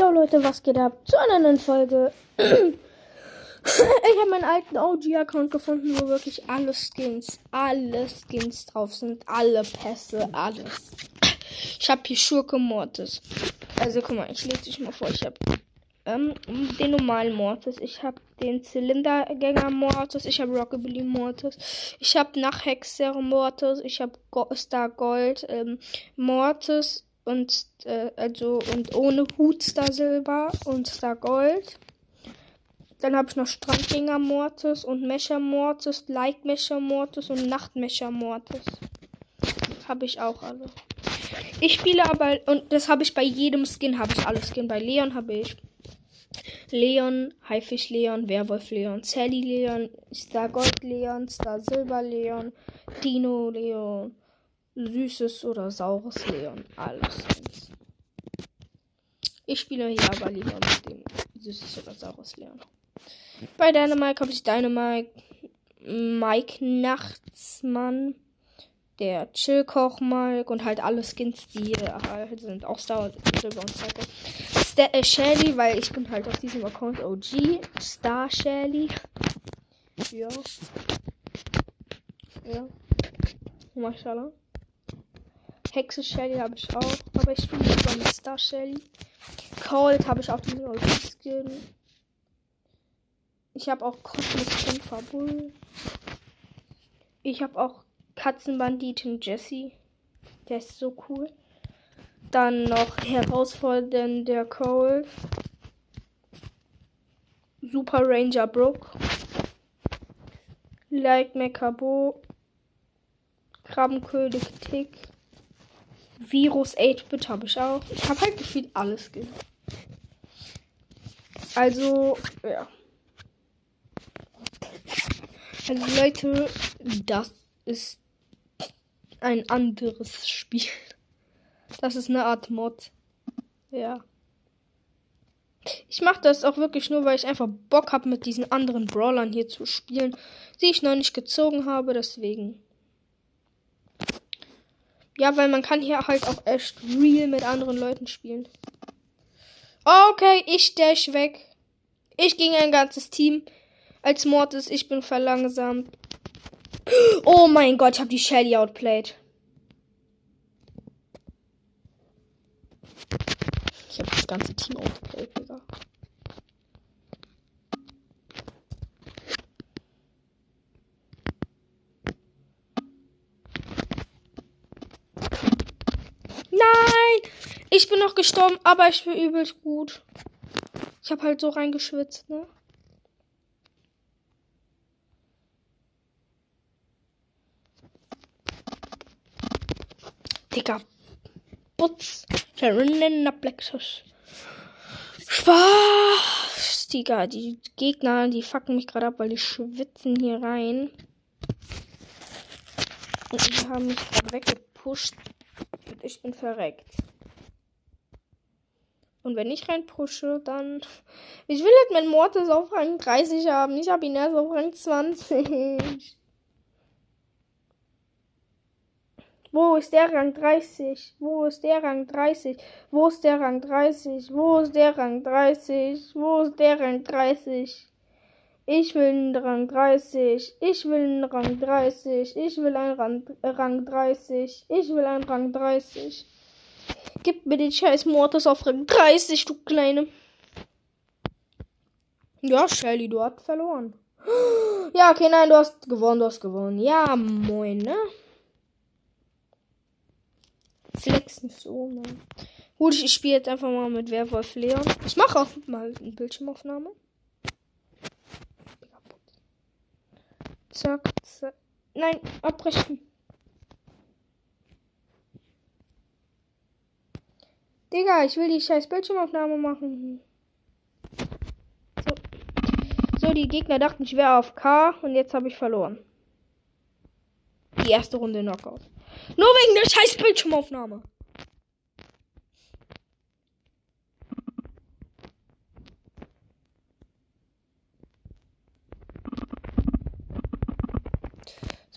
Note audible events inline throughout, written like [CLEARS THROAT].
Jo Leute, was geht ab? Zu einer neuen Folge. [CLEARS THROAT] ich habe meinen alten OG-Account gefunden, wo wirklich alle Skins, alle Skins drauf sind. Alle Pässe, alles. Ich habe hier Schurke Mortis. Also guck mal, ich lese dich mal vor. Ich habe ähm, den normalen Mortis. Ich habe den Zylindergänger Mortis. Ich habe Rockabilly Mortis. Ich habe Nachhexer Mortis. Ich habe Star Gold ähm, Mortis und äh, also und ohne Hut Star Silber und Star Gold. Dann habe ich noch Strandgänger Mortis und Mescher Mortis, Like Mescher Mortis und Nachtmescher Mortis. Habe ich auch alle. Ich spiele aber und das habe ich bei jedem Skin habe ich alle Skin. Bei Leon habe ich Leon, Haifisch Leon, Werwolf Leon, Sally Leon, Star Gold Leon, Star Silber Leon, Dino Leon, süßes oder saures Leon. Alles. Ich spiele hier aber lieber mit dem süßes oder saures Leon. Bei Dynamite habe ich Dynamite, Mike Nachtsmann, der Chillkoch Mike und halt alle Skins, die halt sind. Auch Star Silber und Cycle. Äh, Shelly, weil ich bin halt auf diesem Account OG. Star Shelly. Ja. Ja. Mashallah. Hexe Shelly habe ich auch, aber ich spiele lieber mit Star Shelly. Cold habe ich auch diesen OG-Skin. Ich habe auch Cosmos Kämpfer Bull. Ich habe auch Katzenbanditin Jessie. Der ist so cool. Dann noch herausfordernd der Cole. Super Ranger Brook. Like Mekabo. Krabbenkönig Tick. Virus 8-Bit habe ich auch. Ich habe halt gefühlt alles. Ge also, ja. Also Leute, das ist ein anderes Spiel. Das ist eine Art Mod. Ja. Ich mache das auch wirklich nur, weil ich einfach Bock habe, mit diesen anderen Brawlern hier zu spielen, die ich noch nicht gezogen habe, deswegen. Ja, weil man kann hier halt auch echt real mit anderen Leuten spielen. Okay, ich dash weg. Ich ging ein ganzes Team. Als Mortis, ich bin verlangsamt. Oh mein Gott, ich habe die Shelly outplayed. Ich habe das ganze Team outplayed, Digga. Nein! Ich bin noch gestorben, aber ich bin übelst gut. Ich habe halt so reingeschwitzt, ne? Digga. Putz. Sharon Plexus. Spaß. Digga, die Gegner, die fucken mich gerade ab, weil die schwitzen hier rein. Und die haben mich gerade weggepusht. Und ich bin verreckt. Und wenn ich reinpushe, dann. [LAUGHS] Ich will halt meinen Mortis auf Rang 30 haben. Ich habe ihn erst auf Rang 20. [LAUGHS] Wo ist der Rang 30? Wo ist der Rang 30? Wo ist der Rang 30? Wo ist der Rang 30? Wo ist der Rang 30? Ich will einen Rang 30. Ich will einen Rang 30. Ich will einen Rang, Rang 30. Ich will einen Rang 30. Gib mir den scheiß Mortis auf Rang 30, du Kleine. Ja, Shelly, du hast verloren. [GASPS] Ja, okay, nein, du hast gewonnen, du hast gewonnen. Ja, moin, ne? Flex nicht so, Mann. Gut, ich spiele jetzt einfach mal mit Werwolf Leon. Ich mache auch mal eine Bildschirmaufnahme. Zack, zack. Nein, abbrechen. Digga, ich will die scheiß Bildschirmaufnahme machen. So. so, die Gegner dachten, ich wäre auf K und jetzt habe ich verloren. Die erste Runde Knockout. Nur wegen der scheiß Bildschirmaufnahme.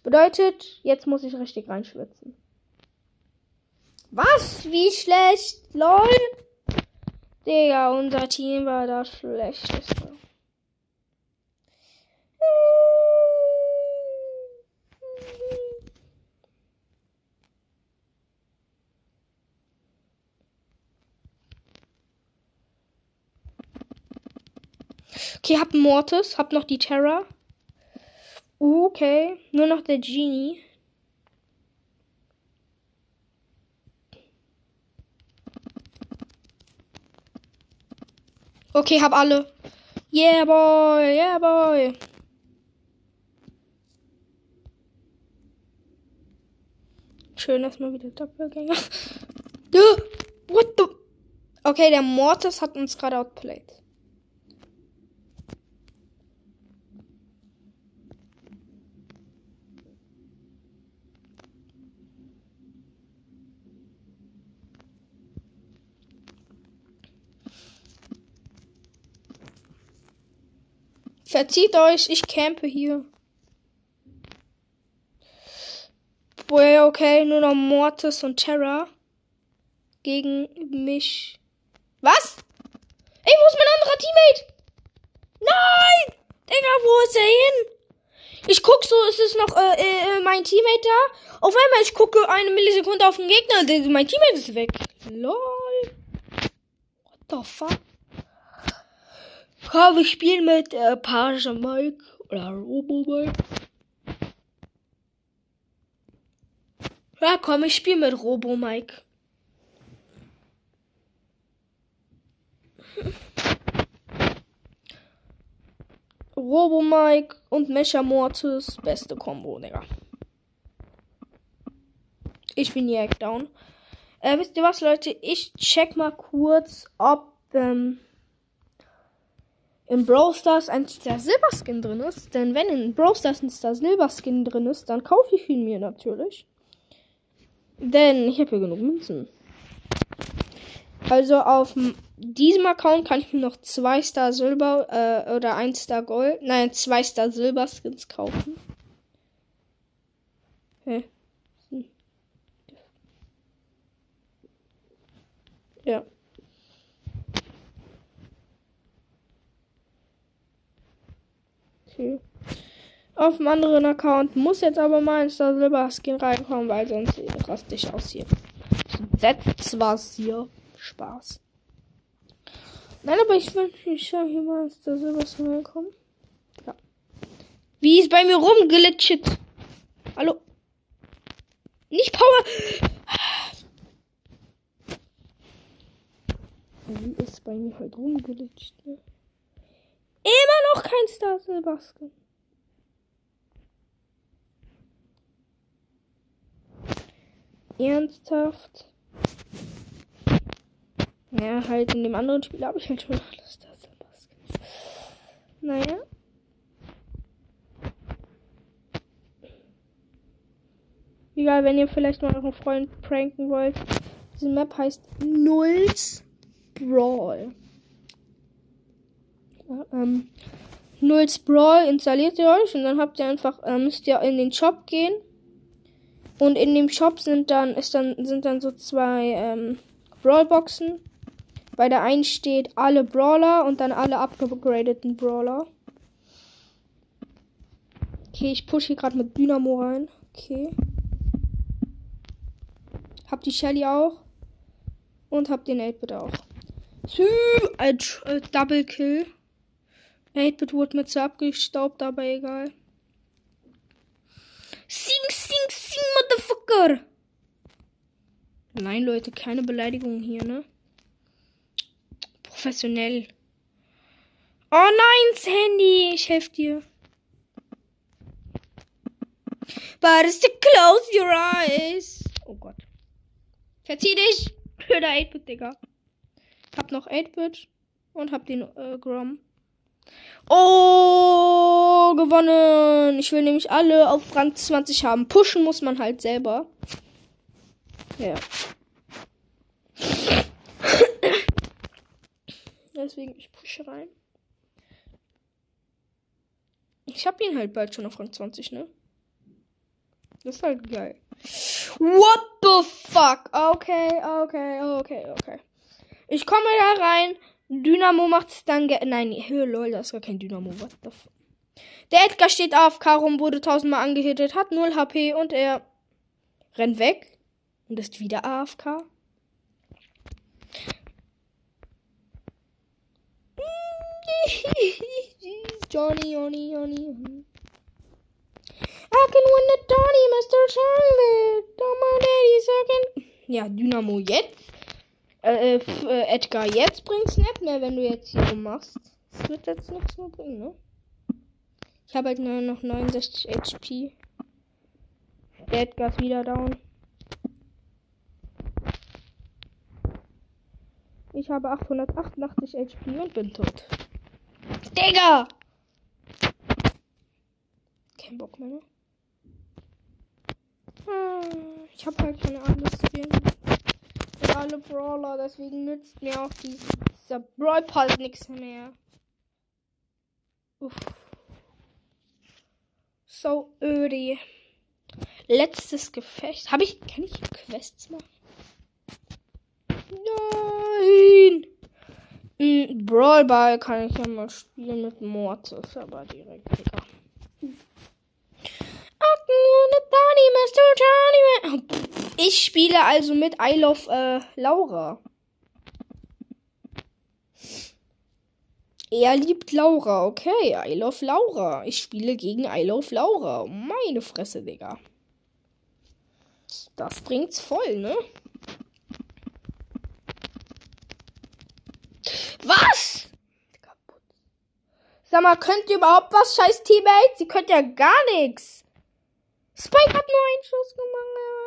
Bedeutet, jetzt muss ich richtig reinschwitzen. Was? Wie schlecht? LOL? Digga, unser Team war das schlechteste. Okay, hab Mortis, hab noch die Terra. Okay, nur noch der Genie. Okay, hab alle. Yeah, boy, yeah, boy. Schön, dass mal wieder Doppelgänger. [LAUGHS] What the? Okay, der Mortis hat uns gerade outplayed. Verzieht euch, ich campe hier. Boah, okay, nur noch Mortis und Terra gegen mich. Was? Ey, wo ist mein anderer Teammate? Nein! Digga, wo ist er hin? Ich guck so, es ist noch äh, äh, mein Teammate da. Auf einmal, ich gucke eine Millisekunde auf den Gegner. Mein Teammate ist weg. Lol. What the fuck? Komm, wir spielen mit äh, Page Mike oder Robo Mike. Ja, komm, ich spiele mit Robo Mike. Robo Mike und Mecha Mortis, beste Combo, Digga. Ich bin Jackdown. Äh, wisst ihr was, Leute? Ich check mal kurz, ob ähm, in Brawl Stars ein Star Silberskin drin ist. Denn wenn in Brawl Stars ein Star Silberskin drin ist, dann kaufe ich ihn mir natürlich. Denn ich habe hier genug Münzen. Also auf diesem Account kann ich mir noch zwei Star Silber äh, oder ein Star Gold, nein, zwei Star Silberskins kaufen. Hä? Hm. Ja. Okay. Auf dem anderen Account muss jetzt aber mal ein Star Silber Skin reinkommen, weil sonst raste ich aus hier. Setzt was hier. Spaß. Nein, aber ich will ich schau hier mal, ist da sowas reinkommen. Ja. Wie ist bei mir rumglitscht? Hallo? Nicht Power! Wie ist bei mir halt rumglitscht, ne? Immer noch kein Star Silberskin. Ernsthaft? Ja, halt in dem anderen Spiel habe ich halt schon alles Star Silberskins. Naja. Egal, wenn ihr vielleicht mal euren Freund pranken wollt. Diese Map heißt Nulls Brawl ähm, Nulls Brawl installiert ihr euch und dann habt ihr einfach, äh, müsst ihr in den Shop gehen. Und in dem Shop sind dann, ist dann, sind dann so zwei ähm, Brawlboxen. Bei der einen steht alle Brawler und dann alle abgegradeten Brawler. Okay, ich pushe hier gerade mit Dynamo rein. Okay. Hab die Shelly auch. Und hab den 8-Bit auch. Sü, Double Kill. 8-Bit wurde mir zu abgestaubt, aber egal. Sing, sing, sing, Motherfucker! Nein, Leute, keine Beleidigung hier, ne? Professionell. Oh nein, Sandy, ich helfe dir. But still close your eyes. Oh Gott. Verzieh dich. Blöder 8-Bit, Digga. Hab noch 8-Bit und hab den äh, Grom. Oh, gewonnen. Ich will nämlich alle auf Rang 20 haben. Pushen muss man halt selber. Ja. Deswegen, ich pushe rein. Ich hab ihn halt bald schon auf Rang 20, ne? Das ist halt geil. What the fuck? Okay, okay, okay, okay. Ich komme da rein. Dynamo macht's dann. Nein, Höhe, lol, das ist gar kein Dynamo. What the Der Edgar steht auf rum, wurde tausendmal angehittet, hat 0 HP und er rennt weg und ist wieder AFK. [LAUGHS] Johnny, Johnny, Johnny. I can win the Donny, Mr. Charlie. Dummer Daddy second. Ja, Dynamo jetzt. Äh, äh, Edgar, jetzt bringt's nicht mehr, wenn du jetzt hier rummachst. Das wird jetzt nichts mehr bringen, ne? Ich habe halt nur noch 69 HP. Edgar ist wieder down. Ich habe 888 HP und bin tot. Digga! Kein Bock mehr, ne? Hm, ich habe halt keine andere Skin. Und alle Brawler, deswegen nützt mir auch dieser Brawl Pass nichts mehr. Uff. So öde. Letztes Gefecht. Habe ich. Kann ich Quests machen? Nein! Ein Brawl Ball kann ich ja mal spielen mit Mortis, aber direkt, Digga. Ich spiele also mit I Love äh, Laura. Er liebt Laura, okay. I love Laura. Ich spiele gegen I love Laura. Meine Fresse, Digga. Das bringt's voll, ne? Was? Sag mal, könnt ihr überhaupt was, scheiß Teammates? Sie könnt ja gar nichts. Spike hat nur einen Schuss gemacht.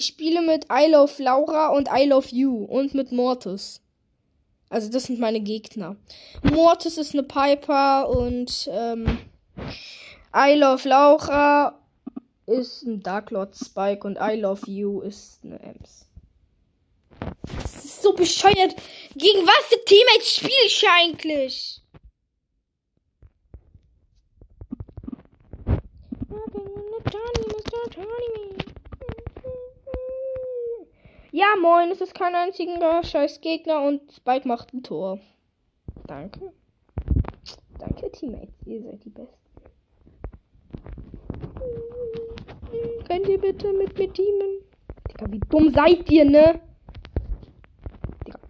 Ich spiele mit I Love Laura und I Love You und mit Mortis. Also das sind meine Gegner. Mortis ist eine Piper und ähm, I Love Laura ist ein Dark Lord Spike und I Love You ist eine Ems. Das ist so bescheuert. Gegen was für Teammates spiele ich eigentlich? Ja, moin, es ist kein einziger scheiß Gegner und Spike macht ein Tor. Danke. Danke, Teammates. Ihr seid die Besten. Könnt ihr bitte mit mir teamen? Digga, wie dumm seid ihr, ne? Digga,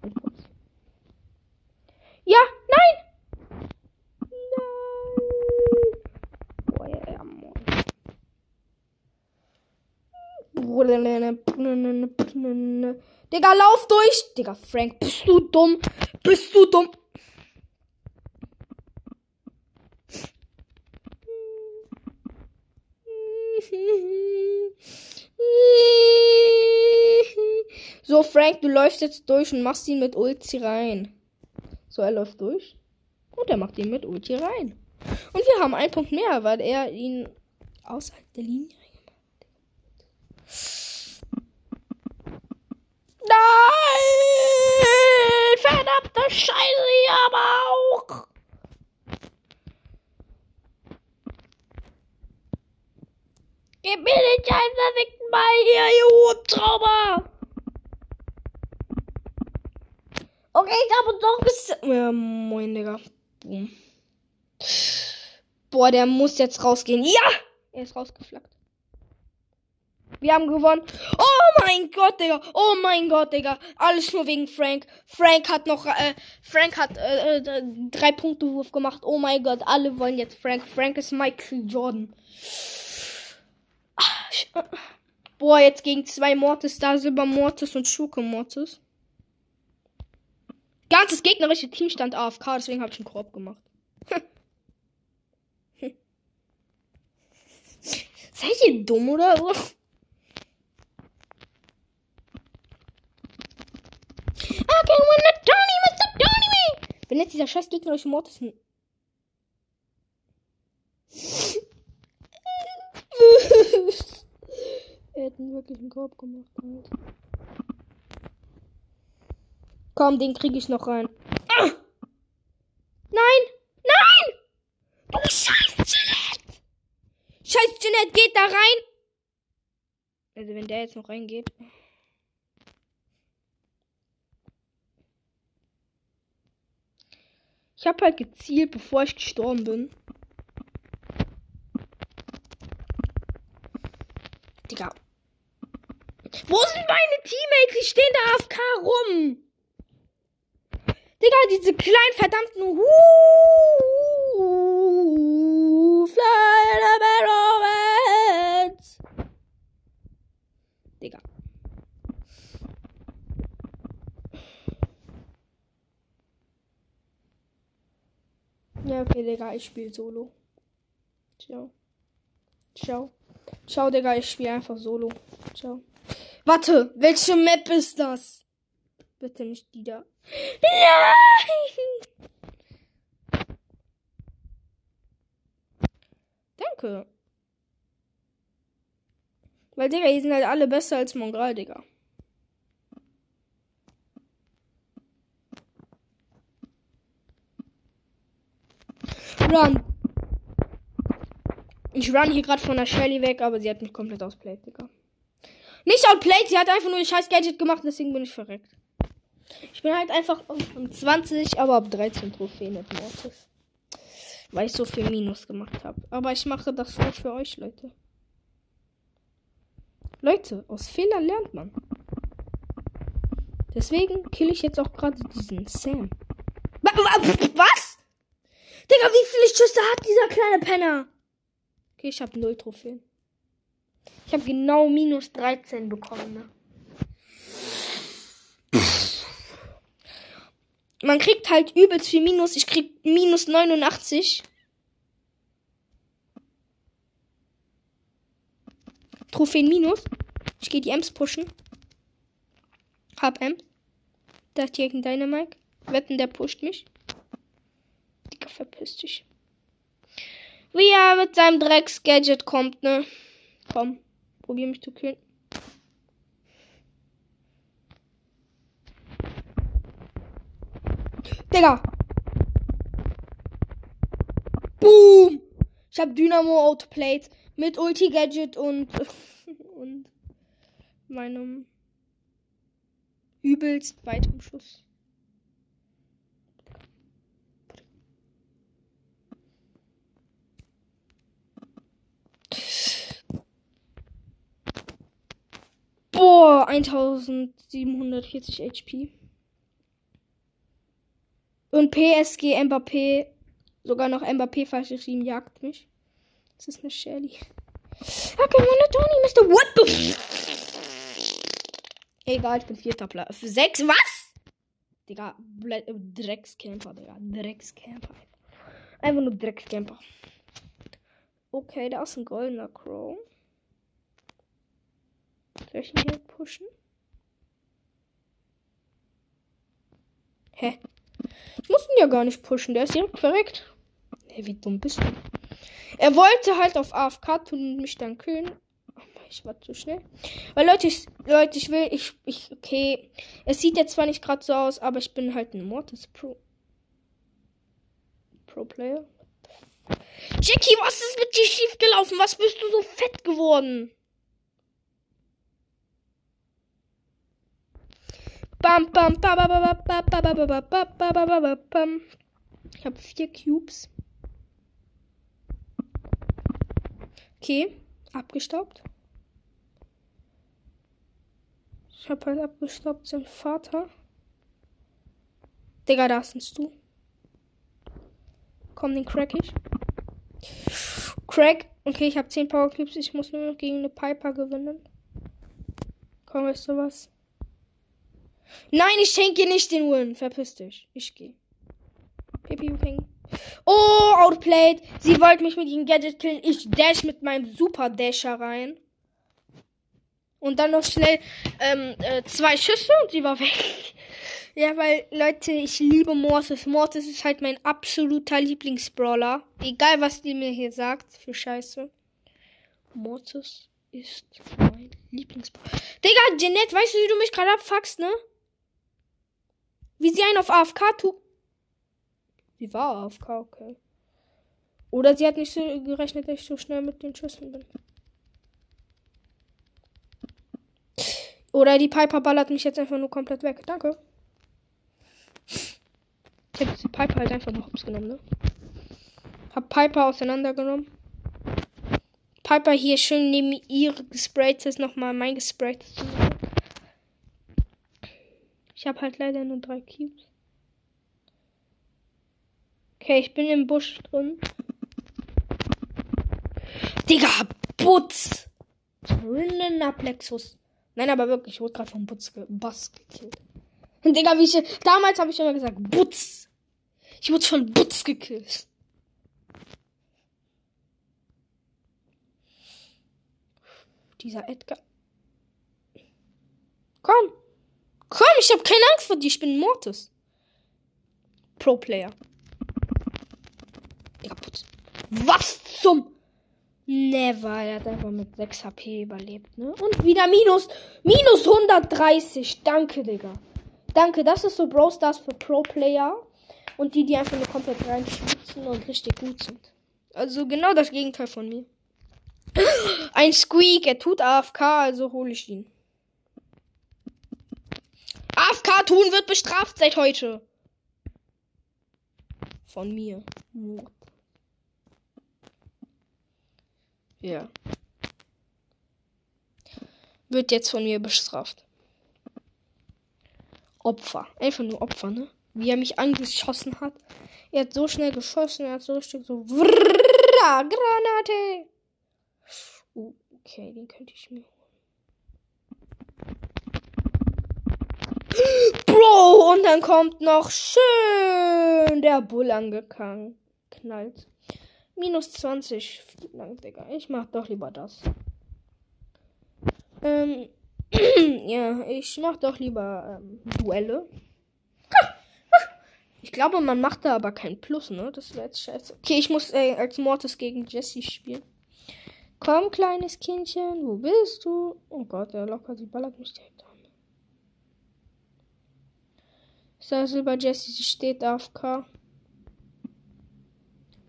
Ja, nein! Digga, lauf durch. Digga, Frank, bist du dumm? Bist du dumm? So, Frank, du läufst jetzt durch und machst ihn mit Ulti rein. So, er läuft durch. Und er macht ihn mit Ulti rein. Und wir haben einen Punkt mehr, weil er ihn außerhalb der Linie Nein! Verdammte Scheiße hier aber auch! Gib mir den scheiß verfickten Ball hier, ihr Hubschrauber! Okay, ich habe doch gesagt. Ja, moin, Digga. Boom. Boah, der muss jetzt rausgehen. Ja! Er ist rausgeflackt. Wir haben gewonnen. Oh mein Gott, Digga. Oh mein Gott, Digga. Alles nur wegen Frank. Frank hat noch, äh, Frank hat äh, äh, drei Punkte Wurf gemacht. Oh mein Gott, alle wollen jetzt Frank. Frank ist Michael Jordan. Boah, jetzt gegen zwei Mortis da, Silber Mortis und Schurke Mortis. Ganzes gegnerische Team stand AFK, deswegen habe ich einen Korb gemacht. [LAUGHS] Seid ihr dumm oder so? I can win the Tony, Mr. Tony me! Wenn jetzt dieser scheiß gegnerische Mortis. [LAUGHS] er hat wirklich einen Korb gemacht. Halt. Komm, den kriege ich noch rein. Ah! Nein! Nein! Du scheiß Jeanette! Scheiß Jeanette, geht da rein! Also wenn der jetzt noch reingeht. Ich habe halt gezielt, bevor ich gestorben bin. Digga. Wo sind meine Teammates? Die stehen da AFK rum. Digga, diese kleinen verdammten uh, Fly the. Digga. Ja, okay, Digga, ich spiele Solo. Ciao. Ciao. Ciao, Digga, ich spiele einfach Solo. Ciao. Warte, welche Map ist das? Bitte nicht die da. Nein! Danke. Weil, Digga, die sind halt alle besser als Mongral, Digga. Run. Ich run hier gerade von der Shelly weg, aber sie hat mich komplett ausplayed, Digga. Nicht outplayed, sie hat einfach nur ein scheiß Gadget gemacht, deswegen bin ich verreckt. Ich bin halt einfach um 20, aber ab 13 Trophäen mit Mortis. Weil ich so viel Minus gemacht habe. Aber ich mache das nur für euch, Leute. Leute, aus Fehlern lernt man. Deswegen kill ich jetzt auch gerade diesen Sam. Was? Digga, wie viele Schüsse hat dieser kleine Penner? Okay, ich habe null Trophäen. Ich habe genau minus 13 bekommen. Ne? Man kriegt halt übelst viel Minus. Ich krieg minus 89. Trophäen minus. Ich gehe die Ems pushen. Hab Ems. Da ist hier ein Dynamite. Wetten, der pusht mich. Verpiss dich. Wie er mit seinem Drecks-Gadget kommt, ne? Komm, probier mich zu killen. Digga. Boom. Ich hab Dynamo outplayed mit Ulti Gadget und [LAUGHS] und meinem übelst weitem Schuss. Boah, 1740 HP. Und PSG Mbappé, sogar noch Mbappé falsch geschrieben, jagt mich. Das ist eine Shelly. Okay, Monotony, Mr. What the Egal, ich bin vierter Platz. Sechs, was? Digga, Dreckscamper, Digga. Dreckscamper. Einfach nur Dreckscamper. Okay, da ist ein goldener Crow. Soll ich ihn hier pushen? Hä? Ich muss ihn ja gar nicht pushen, der ist direkt verreckt. Hey, wie dumm bist du? Er wollte halt auf AFK tun und mich dann kühlen. Ich war zu schnell. Weil Leute, ich, Leute, ich will, ich, ich, okay. Es sieht jetzt zwar nicht gerade so aus, aber ich bin halt ein Mortis Pro. Pro Player. Jackie, was ist mit dir schief gelaufen? Was bist du so fett geworden? Bam, bam, bam, bam, bam, bam, bam, bam, bam, bam, bam, bam. Ich habe vier Cubes. Okay, abgestaubt. Ich habe halt abgestaubt sein Vater. Digga, da sind du. Komm, den crack ich. Crack. Okay, ich habe 10 Power Cubes. Ich muss nur noch gegen eine Piper gewinnen. Komm, weißt du was? Nein, ich schenke nicht den Win. Verpiss dich. Ich gehe. Pipi Ping. Oh, outplayed. Sie wollte mich mit ihrem Gadget killen. Ich dash mit meinem Super Dasher rein. Und dann noch schnell ähm, äh, zwei Schüsse und sie war weg. [LAUGHS] ja, weil, Leute, ich liebe Mortis. Mortis ist halt mein absoluter Lieblingsbrawler. Egal, was die mir hier sagt. Für Scheiße. Mortis ist mein Lieblingsbrawler. Digga, Jeanette, weißt du, wie du mich gerade abfuckst, ne? Wie sie einen auf AFK tut. Sie war AFK, okay. Oder sie hat nicht so gerechnet, dass ich so schnell mit den Schüssen bin. Oder die Piper ballert mich jetzt einfach nur komplett weg. Danke. Ich hab diese Piper halt einfach noch hops genommen, ne? Hab Piper auseinandergenommen. Piper hier schön neben ihre gespraytes nochmal mein gespraytes. Ich habe halt leider nur drei Cubes. Okay, ich bin im Busch drin. Digga! Trinner Plexus. Nein, aber wirklich, ich wurde gerade vom Butz ge Boss gekillt. [LAUGHS] Digga, wie ich. Damals habe ich immer gesagt, Butz. Ich wurde von Butz gekillt. Dieser Edgar. Komm. Komm, ich habe keine Angst vor dir. Ich bin Mortis. Pro-Player. Digga, Putz. Was zum... Never. Er hat einfach mit 6 HP überlebt, ne? Und wieder Minus. Minus 130. Danke, Digga. Danke, das ist so Bro Stars für Pro-Player. Und die, die einfach nur komplett reinschwitzen und richtig gut sind. Also genau das Gegenteil von mir. Ein Squeak, er tut AFK, also hole ich ihn. Tun wird bestraft seit heute. Von mir. Ja. Wird jetzt von mir bestraft. Opfer. Einfach nur Opfer, ne? Wie er mich angeschossen hat. Er hat so schnell geschossen, er hat so richtig so. Vrrra, Granate! Okay, den könnte ich mir. Bro, und dann kommt noch schön der Bull angeknallt. Minus 20. Lang, Digga. Ich mach doch lieber das. Ähm, [CLEARS THROAT] ja, ich mach doch lieber ähm, Duelle. Ich glaube, man macht da aber kein Plus, ne? Das wäre jetzt scheiße. Okay, ich muss äh, als Mortis gegen Jesse spielen. Komm, kleines Kindchen, wo bist du? Oh Gott, der locker, sie ballert mich direkt an. So, Silber Jesse, sie steht AFK.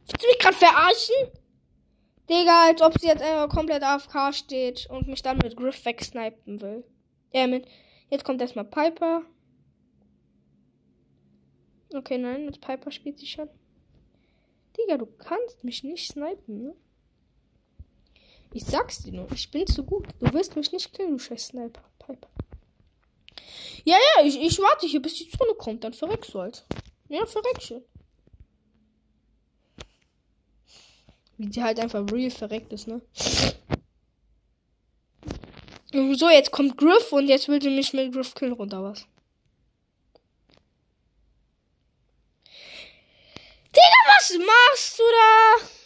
Willst du mich gerade verarschen? Digga, als ob sie jetzt einfach komplett AFK steht und mich dann mit Griff wegsnipen will. Ja, mit. Jetzt kommt erstmal Piper. Okay, nein, mit Piper spielt sie schon. Digga, du kannst mich nicht snipen, ne? Ich sag's dir nur, ich bin zu gut. Du wirst mich nicht killen, du scheiß Sniper. Piper. Ja, ja, ich, ich warte hier, bis die Zone kommt, dann verreckst du halt. Ja, verreck schon. Wie sie halt einfach real verreckt ist, ne? So, jetzt kommt Griff und jetzt will sie mich mit Griff killen runter, was? Digga, was machst du da?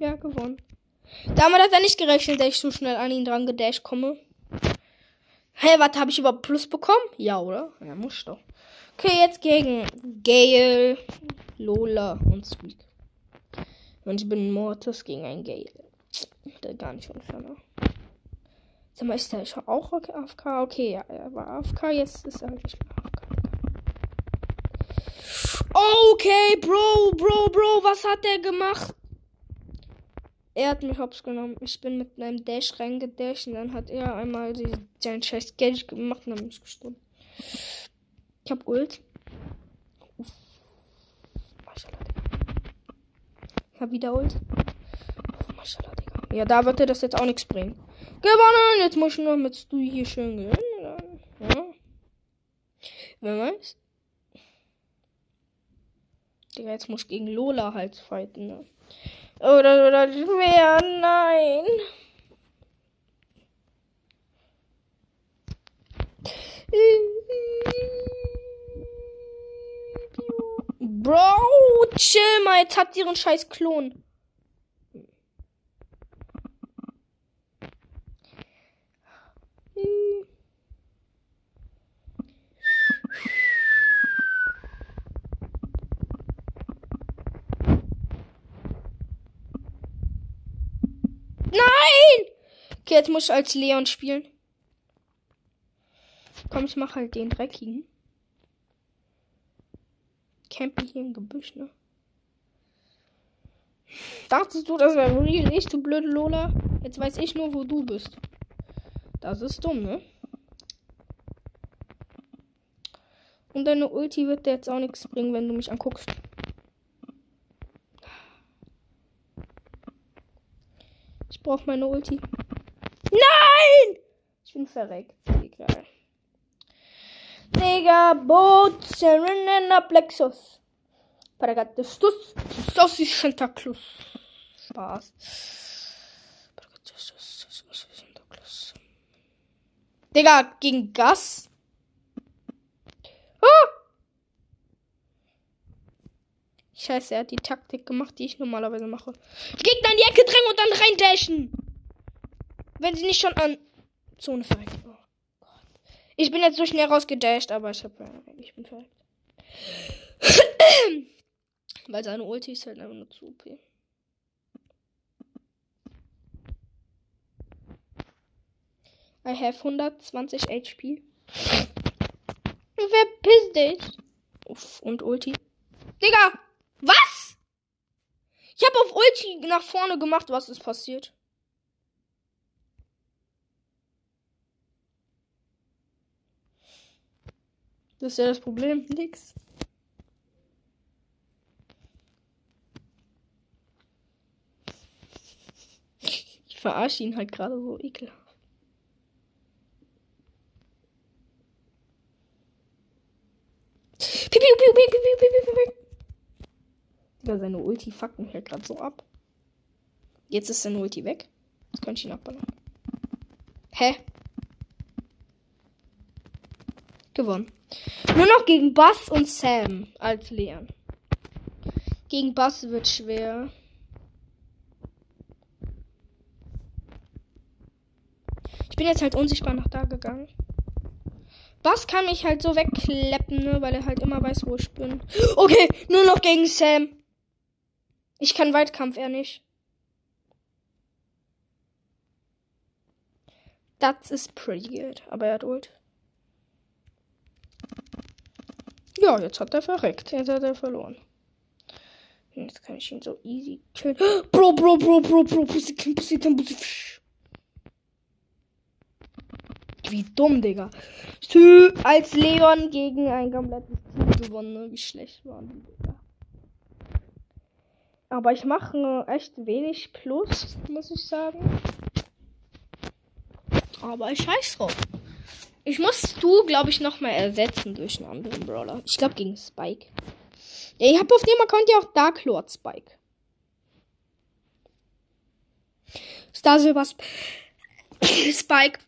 Ja, gewonnen. Damit hat er nicht gerechnet, dass ich so schnell an ihn dran gedasht komme. Hä, hey, was habe ich überhaupt Plus bekommen? Ja, oder? Ja, muss doch. Okay, jetzt gegen Gale, Lola und Squeak. Und ich bin Mortis gegen ein Gale. Der gar nicht unfair, ne? Sag mal, ist der schon auch AFK? Okay, ja, er war AFK, jetzt ist er nicht mehr AFK. Okay, Bro, Bro, Bro, was hat der gemacht? Er hat mich hops genommen. Ich bin mit einem Dash reingedasht und dann hat er einmal die, sein scheiß Geld gemacht und hat mich gestorben. Ich hab Ult. Uff. Ich hab wieder Ult. Uff. Ja, da wird er das jetzt auch nichts bringen. Gewonnen! Jetzt muss ich noch mit Stu hier schön gewinnen. Ja. Wer weiß? Digga, jetzt muss ich gegen Lola halt fighten. Ne? Oder, oder schwer, nein. Bro, chill mal, jetzt hat ihren scheiß Klon. Okay, jetzt muss ich als Leon spielen. Komm, ich mach halt den dreckigen. Campen hier im Gebüsch, ne? Dachtest du, das wäre real? Ich, du blöde Lola? Jetzt weiß ich nur, wo du bist. Das ist dumm, ne? Und deine Ulti wird dir jetzt auch nichts bringen, wenn du mich anguckst. Ich brauche meine Ulti. Nein! Ich bin verreckt. Egal. Digga, Boot, Serenena Plexus. Paragatustus, Sossi Santa Claus. Spaß. Digga, gegen Gas. Ah! Scheiße, er hat die Taktik gemacht, die ich normalerweise mache. Gegner in die Ecke drängen und dann rein dashen. Wenn sie nicht schon an Zone verreckt. Oh Gott. Ich bin jetzt so schnell rausgedasht, aber ich hab ich bin verreckt. [CLEARS THROAT] Weil seine Ulti ist halt einfach nur zu OP. I have 120 HP. Verpiss dich. Uff, und Ulti. Digga! Was? Ich habe auf Ulti nach vorne gemacht. Was ist passiert? Das ist ja das Problem. Nix. Ich verarsche ihn halt gerade so ekelhaft. Ja, seine Ulti fuckt mich halt gerade so ab. Jetzt ist seine Ulti weg. Jetzt könnte ich ihn abballern. Hä? Gewonnen. Nur noch gegen Bass und Sam als Leon. Gegen Bass wird schwer. Ich bin jetzt halt unsichtbar nach da gegangen. Bass kann mich halt so wegkleppen, ne, weil er halt immer weiß, wo ich bin. Okay, nur noch gegen Sam. Ich kann Weitkampf eher nicht. Das ist pretty good. Aber er hat Ult. Ja, jetzt hat er verreckt. Jetzt hat er verloren. Jetzt kann ich ihn so easy killen. [GASPS] Bro, bro, bro, bro, bro. Pussy, Pussy, Pussy, Wie dumm, Digga. Als Leon gegen ein komplettes Team gewonnen. Ne? Wie schlecht waren die, Digga. Aber ich mache echt wenig Plus, muss ich sagen. Aber ich scheiß drauf. Ich muss du, glaube ich, nochmal ersetzen durch einen anderen Brawler. Ich glaube gegen Spike. Ja, ich habe auf dem Account ja auch Dark Lord Spike. Star Silver Sp [COUGHS] Spike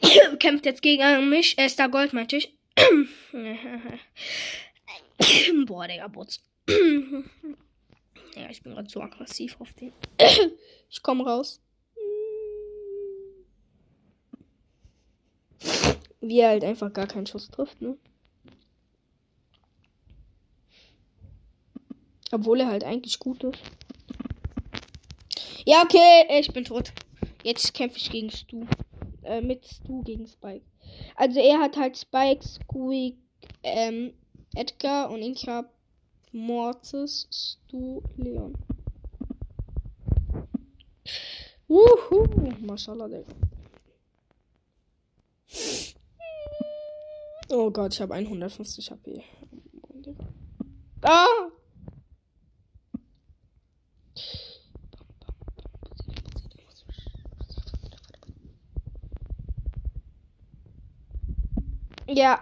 [COUGHS] kämpft jetzt gegen mich. Ist da Gold, meinte ich. [COUGHS] Boah, Digga, Butz. ja, ich bin gerade so aggressiv auf den. ich komme raus. Wie er halt einfach gar keinen Schuss trifft, ne? Obwohl er halt eigentlich gut ist. Ja, okay, ich bin tot. Jetzt kämpfe ich gegen Stu. Äh, mit Stu gegen Spike. Also er hat halt Spike, Squeak, ähm, Edgar und ich hab Mortis, Stu, Leon. Wuhu, Mashallah, Digga. Oh Gott, ich habe 150 HP. Ah! Ja.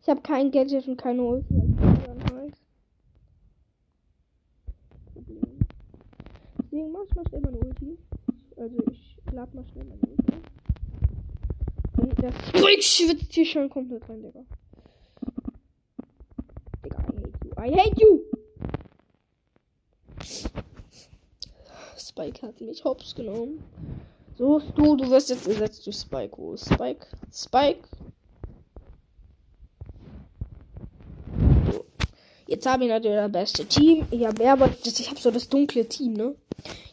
Ich habe kein Gadget und keine Ulti. Deswegen mach ich schnell meine Ulti. Also ich lad mal schnell meine Ulti. Und der Spike schwitzt hier schon komplett rein, Digga. Digga, I hate you. I hate you! Spike hat mich hops genommen. So, du, du wirst jetzt ersetzt durch Spike. Wo ist Spike? Spike. Jetzt habe ich natürlich das beste Team. Ich habe aber ich habe so das dunkle Team, ne?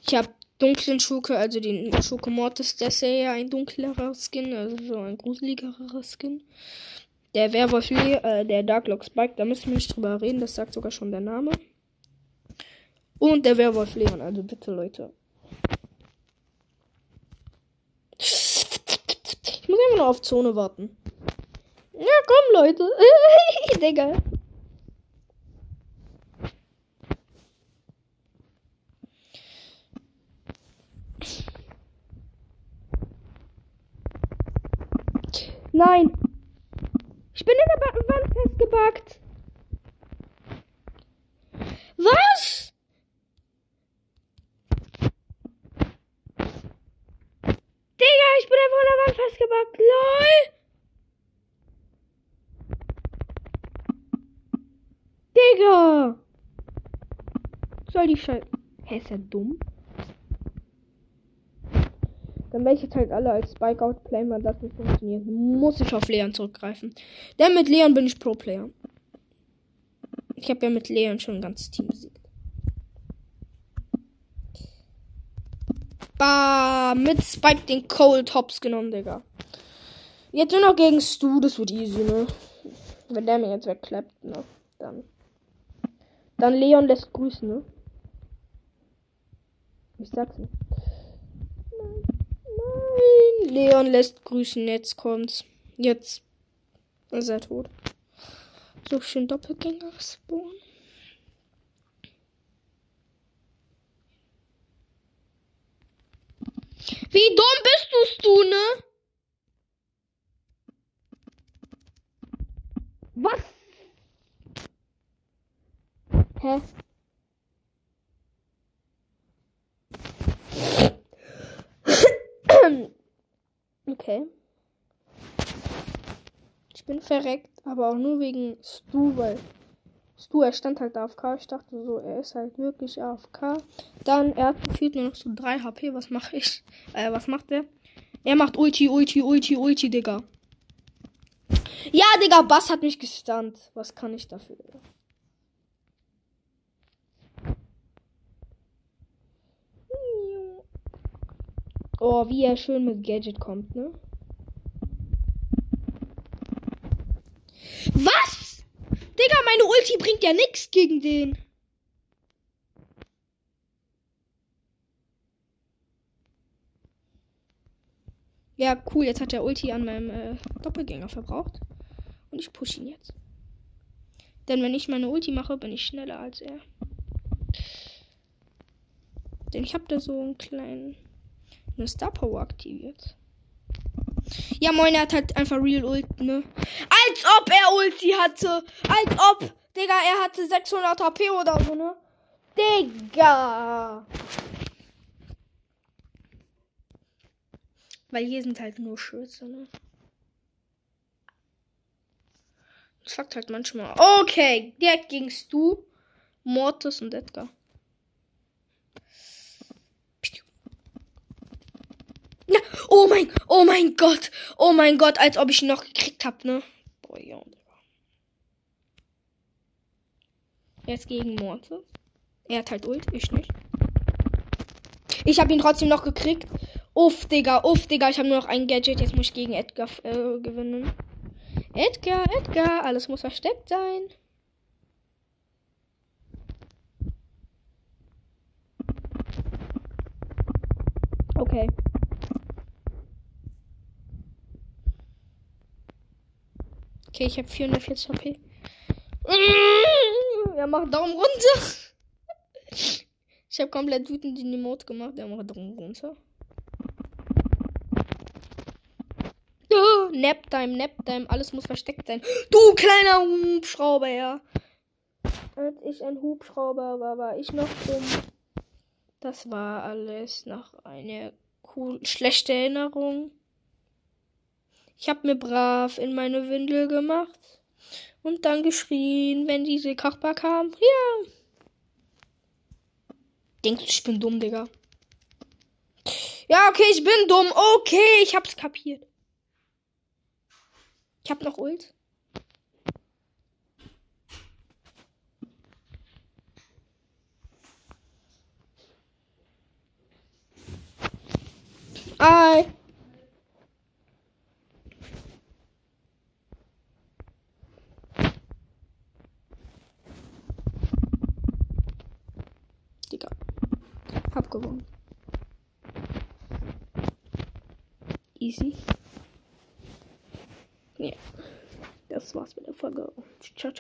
Ich habe dunklen Schurke, also den Schurke Mortis, der ist ja ein dunklerer Skin, also so ein gruseligerer Skin. Der Werwolf Lee, äh, der Darklock Spike, da müssen wir nicht drüber reden, das sagt sogar schon der Name. Und der Werwolf Leon, also bitte Leute. Ich muss immer noch auf Zone warten. Ja, komm, Leute. [LAUGHS] Digga. Nein. Ich bin in der Wand festgebackt. Was? Digga, ich bin einfach in der Wand festgebackt. LOL. Digga. Soll die Scheiße. Hä, ist er dumm? Dann werde ich jetzt halt alle als Spike outplayen, weil das nicht funktioniert. Muss ich auf Leon zurückgreifen. Denn mit Leon bin ich Pro-Player. Ich habe ja mit Leon schon ein ganzes Team besiegt. Bah, mit Spike den Cold Hops genommen, Digga. Jetzt nur noch gegen Stu, das wird easy, ne? Wenn der mir jetzt wegklappt, ne? Dann. Dann Leon lässt grüßen, ne? Ich sag's nicht. Leon lässt grüßen, jetzt kommt's. Jetzt ist er tot. So schön Doppelgänger spawnen. Wie dumm bist du's, du, ne? Was? Hä? Okay. Ich bin verreckt, aber auch nur wegen Stu, weil Stu, er stand halt AFK. Ich dachte so, er ist halt wirklich AFK. Dann, er hat gefühlt nur noch so 3 HP. Was mache ich? [LAUGHS] Äh, was macht er? Er macht Ulti, Ulti, Ulti, Ulti, Digga. Ja, Digga, Bass hat mich gestunt. Was kann ich dafür? Oh, wie er schön mit Gadget kommt, ne? Was? Digga, meine Ulti bringt ja nichts gegen den. Ja, cool. Jetzt hat der Ulti an meinem äh, Doppelgänger verbraucht. Und ich push ihn jetzt. Denn wenn ich meine Ulti mache, bin ich schneller als er. Denn ich habe da so einen kleinen eine Star Power aktiviert. Ja, moin, er hat halt einfach Real Ult, ne? Als ob er Ulti hatte. Als ob. Digga, er hatte 600 HP oder so, ne? Digga. Weil hier sind halt nur Schütze, ne? Das fuckt halt manchmal. Okay, direkt gingst du. Mortis und Edgar. Ja, oh mein, oh mein Gott, oh mein Gott, als ob ich ihn noch gekriegt hab, ne? Boah, ja. Jetzt gegen Mortis. Er hat halt Ult, ich nicht. Ich habe ihn trotzdem noch gekriegt. Uff, Digga, uff, Digga, ich habe nur noch ein Gadget. Jetzt muss ich gegen Edgar äh, gewinnen. Edgar, Edgar, alles muss versteckt sein. Okay. Okay, ich habe 440 HP. Er macht Daumen runter. Ich habe komplett wütend in die Mode gemacht. Er macht Daumen runter. Ja, Naptime, Naptime, alles muss versteckt sein. Du kleiner Hubschrauber, ja. Als ich ein Hubschrauber war, war ich noch dumm. Das war alles noch eine cool, schlechte Erinnerung. Ich habe mir brav in meine Windel gemacht und dann geschrien, wenn diese Kochbar kam. Ja. Denkst du, ich bin dumm, Digga? Ja, okay, ich bin dumm. Okay, ich hab's kapiert. Ich hab noch Ult. Ei. Gewonnen. Easy. Ja. Das war's mit der Folge. Ciao, ciao.